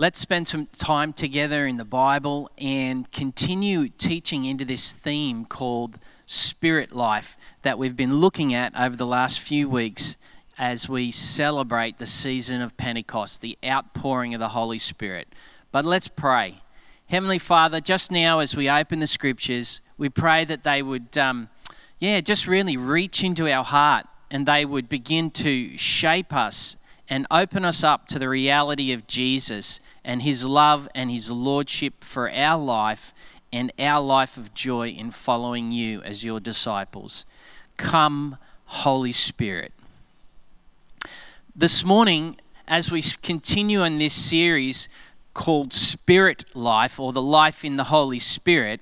Let's spend some time together in the Bible and continue teaching into this theme called Spirit Life that we've been looking at over the last few weeks as we celebrate the season of Pentecost, the outpouring of the Holy Spirit. But let's pray. Heavenly Father, just now as we open the scriptures, we pray that they would, um, yeah, just really reach into our heart and they would begin to shape us and open us up to the reality of Jesus and his love and his lordship for our life and our life of joy in following you as your disciples. Come, Holy Spirit. This morning, as we continue in this series called Spirit Life or the Life in the Holy Spirit,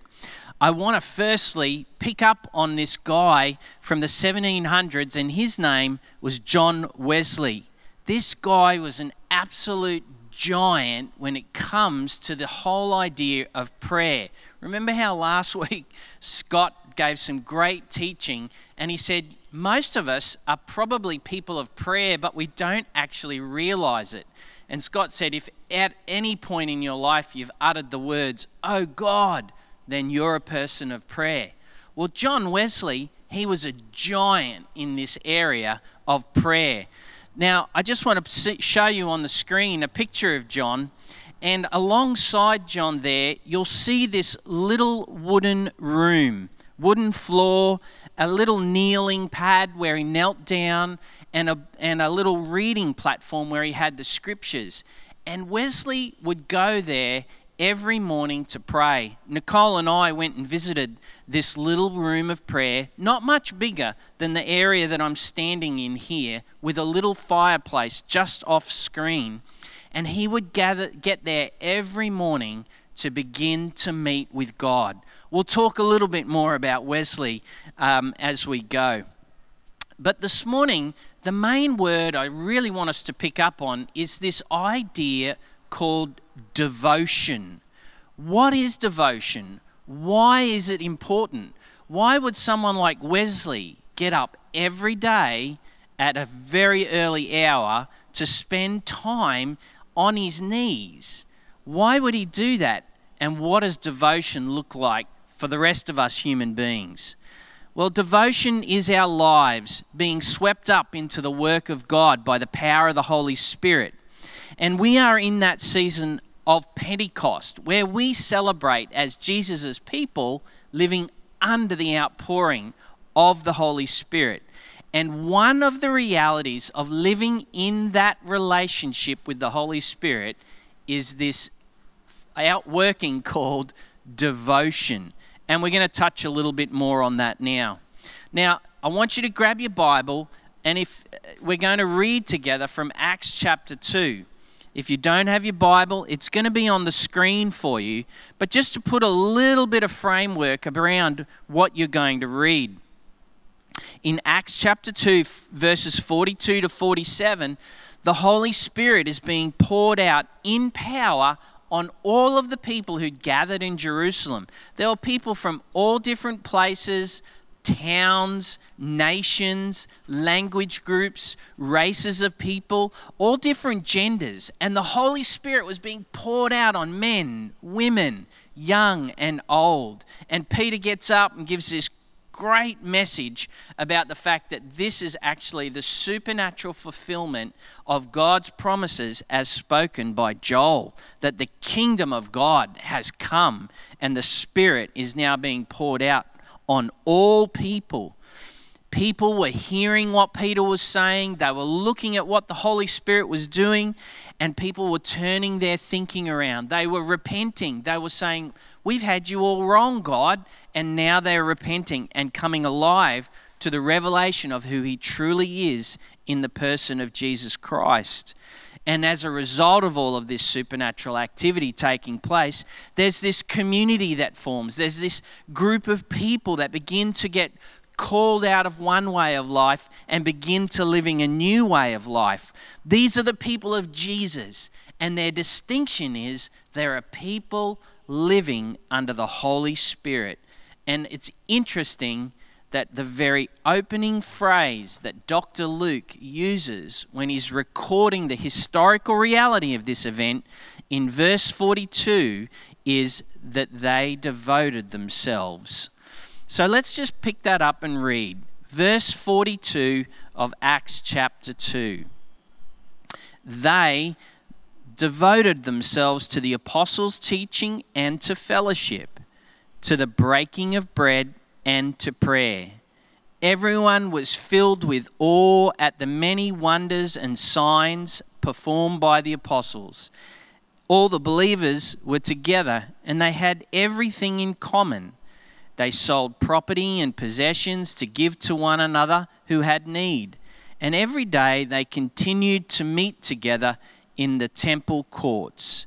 I want to firstly pick up on this guy from the 1700s, and his name was John Wesley. This guy was an absolute giant when it comes to the whole idea of prayer. Remember how last week Scott gave some great teaching and he said, Most of us are probably people of prayer, but we don't actually realize it. And Scott said, If at any point in your life you've uttered the words, Oh God, then you're a person of prayer. Well, John Wesley, he was a giant in this area of prayer. Now, I just want to show you on the screen a picture of John. And alongside John there, you'll see this little wooden room, wooden floor, a little kneeling pad where he knelt down, and a, and a little reading platform where he had the scriptures. And Wesley would go there every morning to pray. Nicole and I went and visited this little room of prayer, not much bigger than the area that I'm standing in here, with a little fireplace just off screen. And he would gather, get there every morning to begin to meet with God. We'll talk a little bit more about Wesley um, as we go. But this morning, the main word I really want us to pick up on is this idea called devotion. What is devotion? Why is it important? Why would someone like Wesley get up every day at a very early hour to spend time on his knees? Why would he do that? And what does devotion look like for the rest of us human beings? Well, devotion is our lives being swept up into the work of God by the power of the Holy Spirit. And we are in that season of Pentecost, where we celebrate as Jesus' people living under the outpouring of the Holy Spirit. And one of the realities of living in that relationship with the Holy Spirit is this outworking called devotion. And we're going to touch a little bit more on that now. Now, I want you to grab your Bible, and if uh, we're going to read together from Acts chapter 2. If you don't have your Bible, it's going to be on the screen for you. But just to put a little bit of framework around what you're going to read. In Acts chapter 2, verses 42 to 47, the Holy Spirit is being poured out in power on all of the people who gathered in Jerusalem. There were people from all different places, towns, nations, language groups, races of people, all different genders. And the Holy Spirit was being poured out on men, women, young and old. And Peter gets up and gives this great message about the fact that this is actually the supernatural fulfillment of God's promises as spoken by Joel, that the kingdom of God has come and the Spirit is now being poured out on all people. People were hearing what Peter was saying, they were looking at what the Holy Spirit was doing, and people were turning their thinking around. They were repenting. They were saying, We've had you all wrong, God. And now they're repenting and coming alive to the revelation of who He truly is in the person of Jesus Christ. And as a result of all of this supernatural activity taking place, there's this community that forms. There's this group of people that begin to get called out of one way of life and begin to living a new way of life. These are the people of Jesus. And their distinction is they're people living under the Holy Spirit. And it's interesting that the very opening phrase that Dr. Luke uses when he's recording the historical reality of this event in verse 42 is that they devoted themselves. So let's just pick that up and read. Verse 42 of Acts chapter 2. They devoted themselves to the apostles' teaching and to fellowship, to the breaking of bread and to prayer. Everyone was filled with awe at the many wonders and signs performed by the apostles. All the believers were together and they had everything in common. They sold property and possessions to give to one another who had need. And every day they continued to meet together in the temple courts.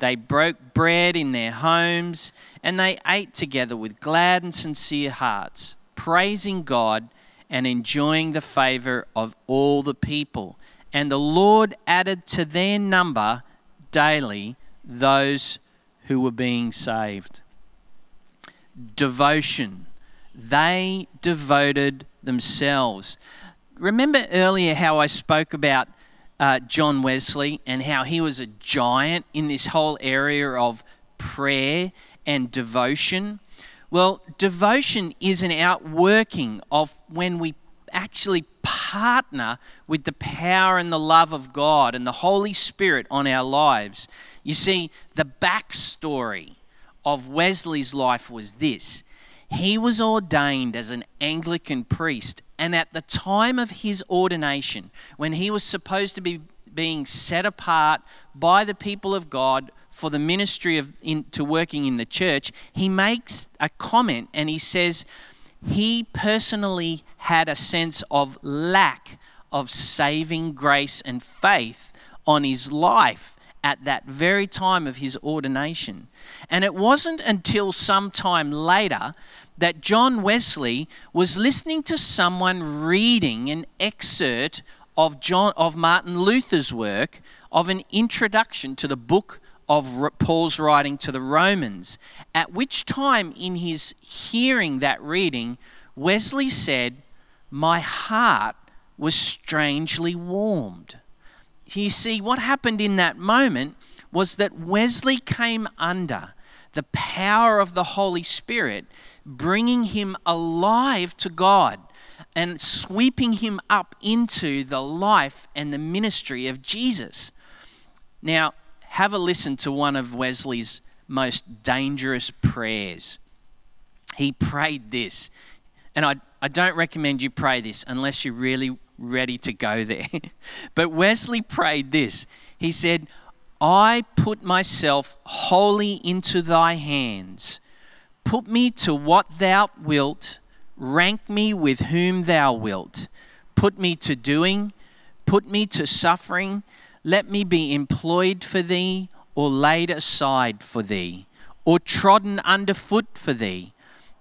They broke bread in their homes and they ate together with glad and sincere hearts, praising God and enjoying the favor of all the people. And the Lord added to their number daily those who were being saved. Devotion. They devoted themselves. Remember earlier how I spoke about uh, John Wesley and how he was a giant in this whole area of prayer and devotion? Well, devotion is an outworking of when we actually partner with the power and the love of God and the Holy Spirit on our lives. You see, the backstory of Wesley's life was this he was ordained as an Anglican priest, and at the time of his ordination, when he was supposed to be being set apart by the people of God for the ministry of in, to working in the church, he makes a comment and he says he personally had a sense of lack of saving grace and faith on his life at that very time of his ordination. And it wasn't until some time later that John Wesley was listening to someone reading an excerpt of John of Martin Luther's work of an introduction to the book of Paul's writing to the Romans, at which time in his hearing that reading Wesley said, "My heart was strangely warmed." You see, what happened in that moment was that Wesley came under the power of the Holy Spirit, bringing him alive to God and sweeping him up into the life and the ministry of Jesus. Now, have a listen to one of Wesley's most dangerous prayers. He prayed this, and I, I don't recommend you pray this unless you're really ready to go there. but Wesley prayed this. He said, I put myself wholly into thy hands. Put me to what thou wilt, rank me with whom thou wilt. Put me to doing, put me to suffering. Let me be employed for thee, or laid aside for thee, or trodden underfoot for thee.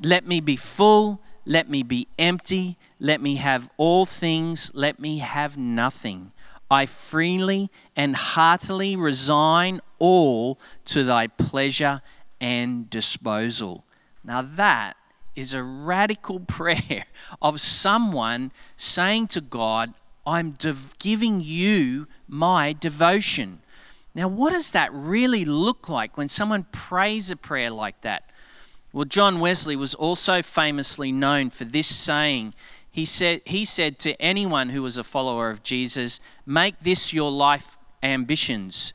Let me be full, let me be empty, let me have all things, let me have nothing. I freely and heartily resign all to thy pleasure and disposal. Now, that is a radical prayer of someone saying to God, I'm giving you my devotion. Now, what does that really look like when someone prays a prayer like that? Well, John Wesley was also famously known for this saying he said, he said to anyone who was a follower of Jesus, Make this your life ambitions.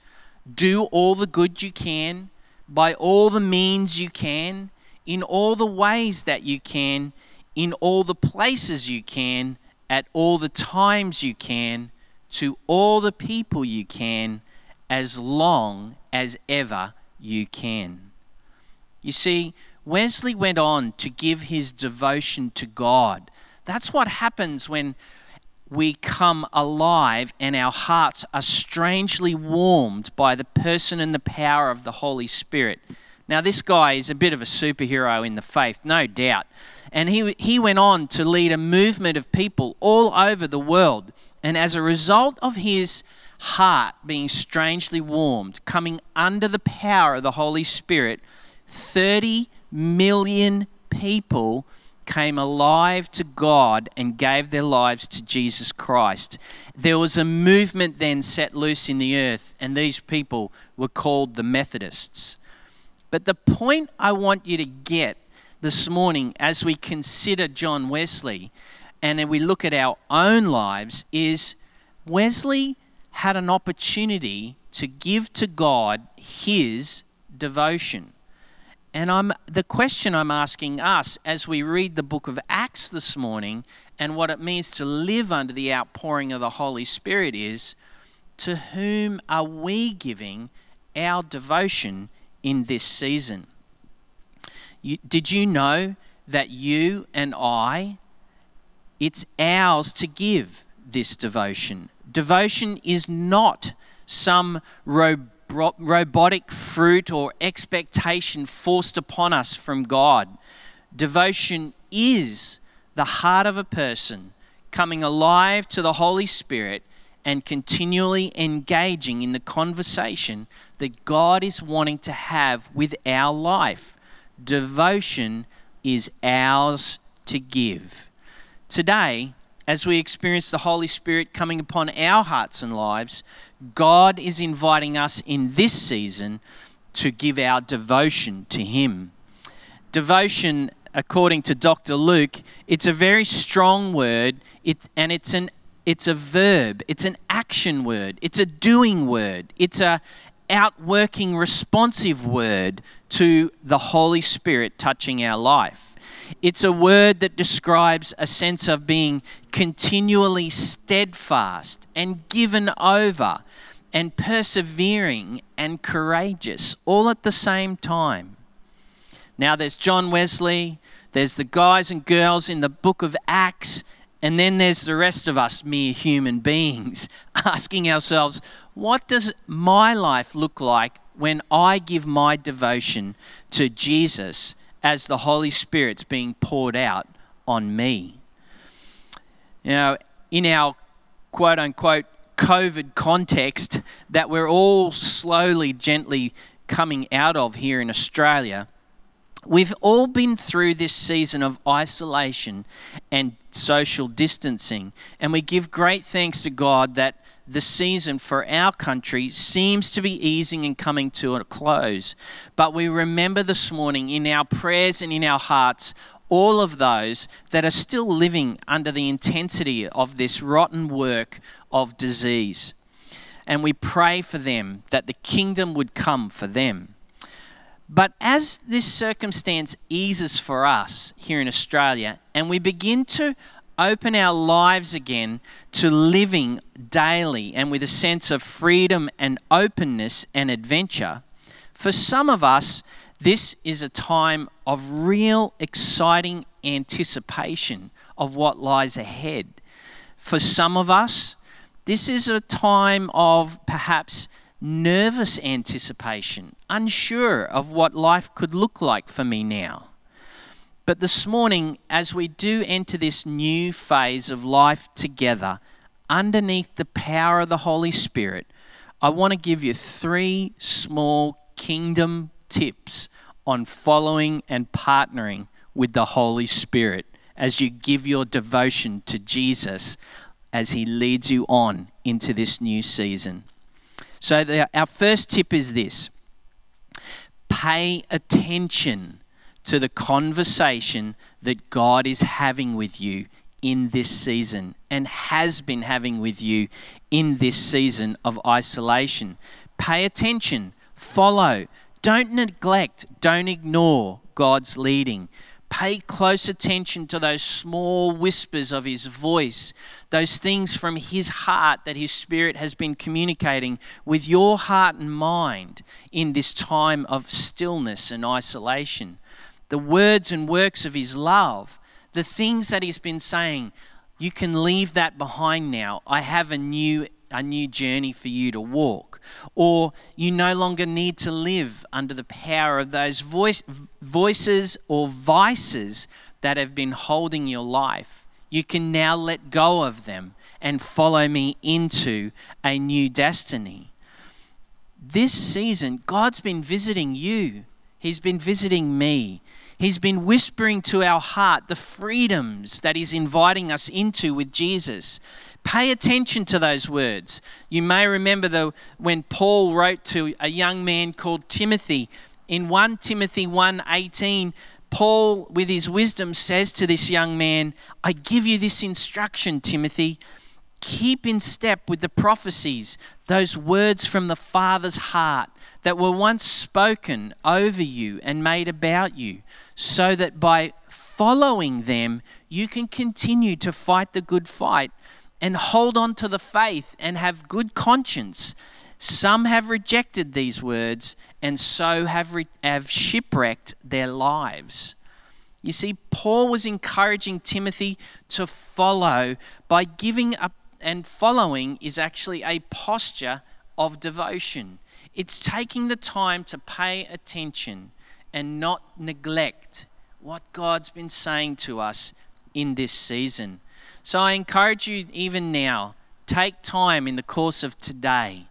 Do all the good you can, by all the means you can, in all the ways that you can, in all the places you can, at all the times you can, to all the people you can, as long as ever you can. You see, Wesley went on to give his devotion to God that's what happens when we come alive and our hearts are strangely warmed by the person and the power of the Holy Spirit. Now, this guy is a bit of a superhero in the faith, no doubt. And he, he went on to lead a movement of people all over the world. And as a result of his heart being strangely warmed, coming under the power of the Holy Spirit, 30 million people came alive to God and gave their lives to Jesus Christ. There was a movement then set loose in the earth, and these people were called the Methodists. But the point I want you to get this morning as we consider John Wesley and we look at our own lives is Wesley had an opportunity to give to God his devotion. And I'm the question I'm asking us as we read the book of Acts this morning and what it means to live under the outpouring of the Holy Spirit is to whom are we giving our devotion in this season? You, did you know that you and I it's ours to give this devotion. Devotion is not some ro- robotic fruit or expectation forced upon us from God. Devotion is the heart of a person coming alive to the Holy Spirit and continually engaging in the conversation that God is wanting to have with our life. Devotion is ours to give. Today, as we experience the Holy Spirit coming upon our hearts and lives, God is inviting us in this season to give our devotion to Him. Devotion, according to Dr. Luke, it's a very strong word, it, and it's an it's a verb, it's an action word, it's a doing word, it's a outworking responsive word to the Holy Spirit touching our life. It's a word that describes a sense of being continually steadfast and given over and persevering and courageous all at the same time. Now, there's John Wesley, there's the guys and girls in the book of Acts, and then there's the rest of us, mere human beings, asking ourselves, what does my life look like when I give my devotion to Jesus as the Holy Spirit's being poured out on me. Now, in our quote unquote COVID context that we're all slowly, gently coming out of here in Australia, we've all been through this season of isolation and social distancing. And we give great thanks to God that the season for our country seems to be easing and coming to a close. But we remember this morning in our prayers and in our hearts all of those that are still living under the intensity of this rotten work of disease. And we pray for them that the kingdom would come for them. But as this circumstance eases for us here in Australia, and we begin to open our lives again to living daily and with a sense of freedom and openness and adventure, for some of us, this is a time of real exciting anticipation of what lies ahead. For some of us, this is a time of perhaps nervous anticipation, unsure of what life could look like for me now. But this morning, as we do enter this new phase of life together, underneath the power of the Holy Spirit, I want to give you three small kingdom tips on following and partnering with the Holy Spirit as you give your devotion to Jesus as He leads you on into this new season. So, the, our first tip is this pay attention to the conversation that God is having with you in this season and has been having with you in this season of isolation. Pay attention, follow, don't neglect, don't ignore God's leading. Pay close attention to those small whispers of His voice, those things from His heart that His Spirit has been communicating with your heart and mind in this time of stillness and isolation the words and works of His love, the things that He's been saying, you can leave that behind now. I have a new a new journey for you to walk. Or you no longer need to live under the power of those voice, voices or vices that have been holding your life. You can now let go of them and follow me into a new destiny. This season, God's been visiting you, He's been visiting me. He's been whispering to our heart the freedoms that He's inviting us into with Jesus. Pay attention to those words. You may remember the, when Paul wrote to a young man called Timothy in 1 Timothy 1:18, Paul with his wisdom says to this young man, I give you this instruction, Timothy, keep in step with the prophecies, those words from the Father's heart that were once spoken over you and made about you, so that by following them you can continue to fight the good fight and hold on to the faith and have good conscience. Some have rejected these words and so have, re- have shipwrecked their lives. You see, Paul was encouraging Timothy to follow by giving up, and following is actually a posture of devotion. It's taking the time to pay attention and not neglect what God's been saying to us in this season. So I encourage you, even now, take time in the course of today.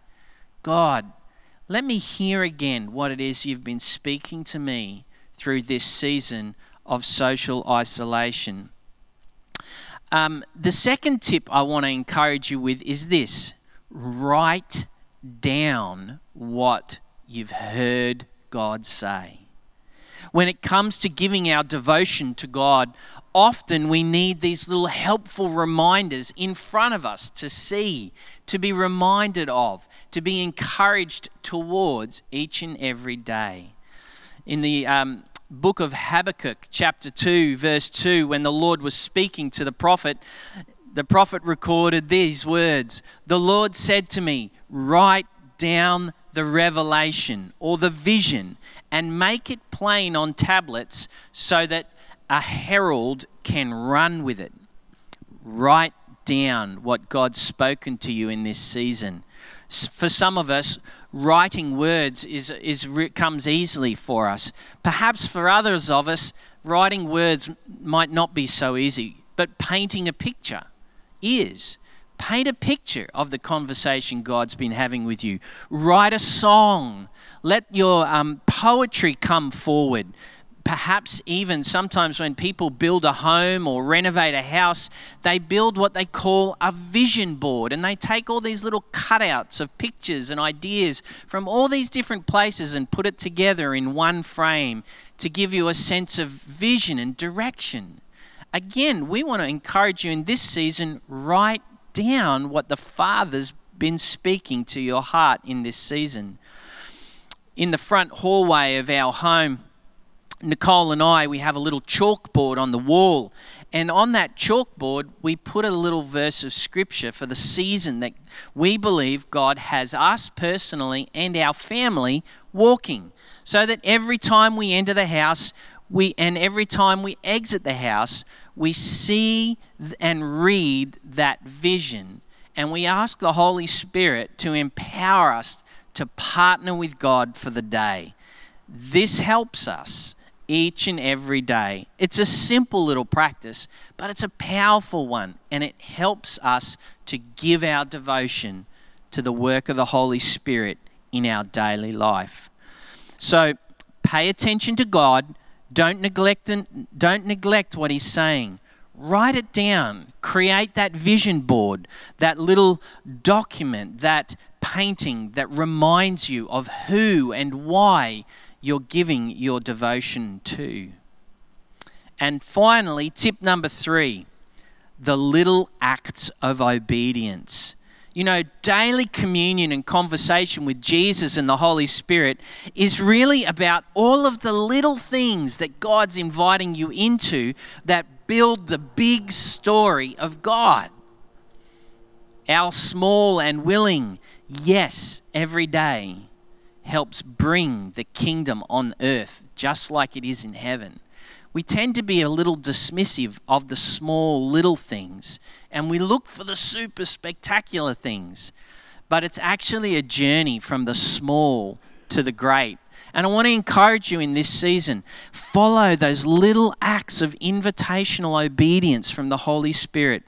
God, let me hear again what it is you've been speaking to me through this season of social isolation. Um, the second tip I want to encourage you with is this write down what you've heard God say. When it comes to giving our devotion to God, often we need these little helpful reminders in front of us to see, to be reminded of, to be encouraged towards each and every day. In the um, book of Habakkuk, chapter 2, verse 2, when the Lord was speaking to the prophet, the prophet recorded these words The Lord said to me, Write down the revelation or the vision and make it plain on tablets so that a herald can run with it. Write down what God's spoken to you in this season. For some of us, writing words is, is comes easily for us. Perhaps for others of us, writing words might not be so easy, but painting a picture is. Paint a picture of the conversation God's been having with you. Write a song. Let your um, poetry come forward perhaps even sometimes when people build a home or renovate a house, they build what they call a vision board and they take all these little cutouts of pictures and ideas from all these different places and put it together in one frame to give you a sense of vision and direction. Again, we want to encourage you in this season, write down what the Father's been speaking to your heart in this season. In the front hallway of our home, Nicole and I, we have a little chalkboard on the wall. And on that chalkboard, we put a little verse of scripture for the season that we believe God has us personally and our family walking. So that every time we enter the house, we and every time we exit the house, we see and read that vision. And we ask the Holy Spirit to empower us to partner with God for the day. This helps us each and every day. It's a simple little practice, but it's a powerful one, and it helps us to give our devotion to the work of the Holy Spirit in our daily life. So pay attention to God. Don't neglect, don't neglect what He's saying. Write it down. Create that vision board, that little document, that painting that reminds you of who and why you're giving your devotion to. And finally, tip number three the little acts of obedience. You know, daily communion and conversation with Jesus and the Holy Spirit is really about all of the little things that God's inviting you into that build the big story of God. Our small and willing yes every day helps bring the kingdom on earth just like it is in heaven. We tend to be a little dismissive of the small little things and we look for the super spectacular things. But it's actually a journey from the small to the great. And I want to encourage you in this season follow those little acts of invitational obedience from the Holy Spirit.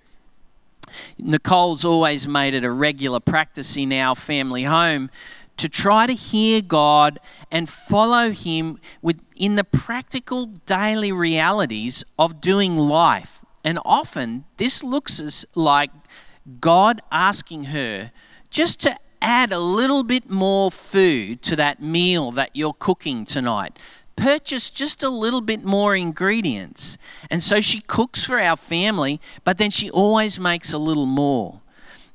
Nicole's always made it a regular practice in our family home to try to hear God and follow Him within the practical daily realities of doing life. And often this looks as like God asking her just to add a little bit more food to that meal that you're cooking tonight. Purchase just a little bit more ingredients. And so she cooks for our family, but then she always makes a little more.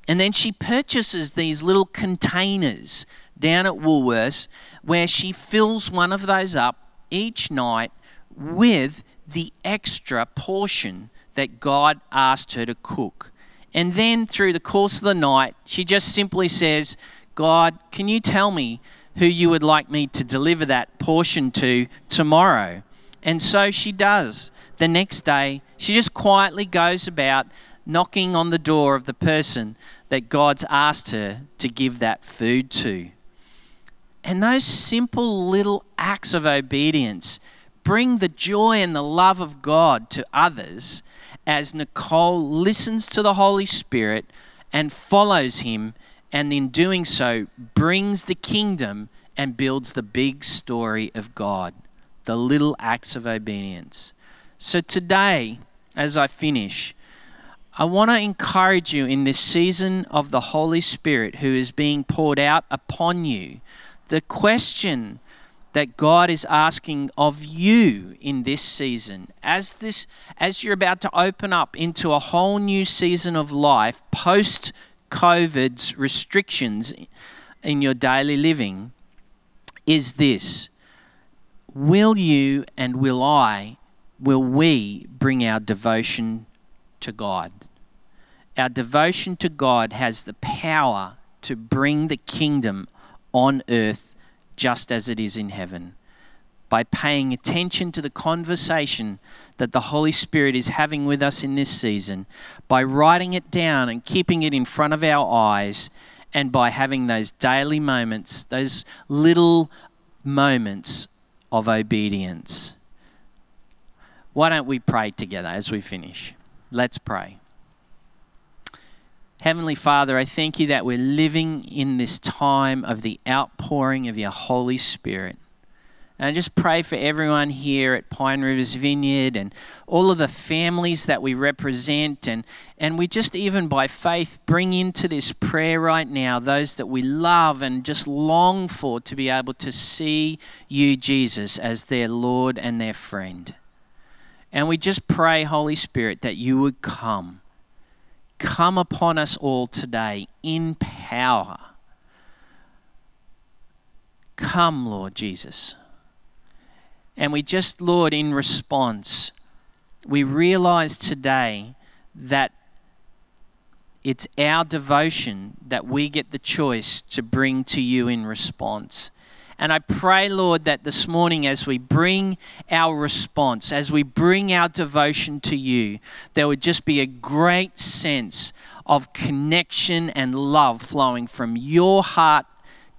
And then she purchases these little containers down at Woolworths where she fills one of those up each night with the extra portion that God asked her to cook. And then through the course of the night, she just simply says, God, can you tell me who you would like me to deliver that portion to tomorrow? And so she does. The next day, she just quietly goes about knocking on the door of the person that God's asked her to give that food to. And those simple little acts of obedience bring the joy and the love of God to others as Nicole listens to the Holy Spirit and follows him, and in doing so, brings the kingdom and builds the big story of God, the little acts of obedience. So today, as I finish, I want to encourage you in this season of the Holy Spirit who is being poured out upon you. The question that God is asking of you in this season. As this as you're about to open up into a whole new season of life post COVID's restrictions in your daily living is this. Will you and will I will we bring our devotion to God? Our devotion to God has the power to bring the kingdom on earth just as it is in heaven. By paying attention to the conversation that the Holy Spirit is having with us in this season, by writing it down and keeping it in front of our eyes, and by having those daily moments, those little moments of obedience. Why don't we pray together as we finish? Let's pray. Heavenly Father, I thank you that we're living in this time of the outpouring of your Holy Spirit. And I just pray for everyone here at Pine Rivers Vineyard and all of the families that we represent. And, and we just, even by faith, bring into this prayer right now those that we love and just long for to be able to see you, Jesus, as their Lord and their friend. And we just pray, Holy Spirit, that you would come come upon us all today in power. Come, Lord Jesus. And we just, Lord, in response, we realize today that it's our devotion that we get the choice to bring to you in response. And I pray, Lord, that this morning as we bring our response, as we bring our devotion to you, there would just be a great sense of connection and love flowing from your heart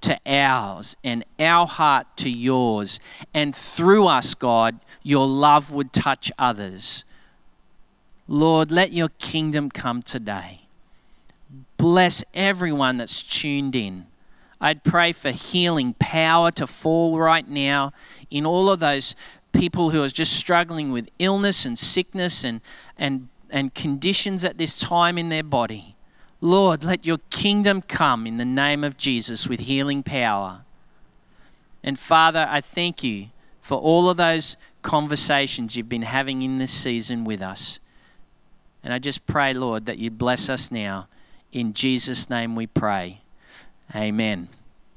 to ours and our heart to yours. And through us, God, your love would touch others. Lord, let your kingdom come today. Bless everyone that's tuned in. I'd pray for healing power to fall right now in all of those people who are just struggling with illness and sickness and, and, and conditions at this time in their body. Lord, let your kingdom come in the name of Jesus with healing power. And Father, I thank you for all of those conversations you've been having in this season with us. And I just pray, Lord, that you bless us now. In Jesus' name we pray. Amen.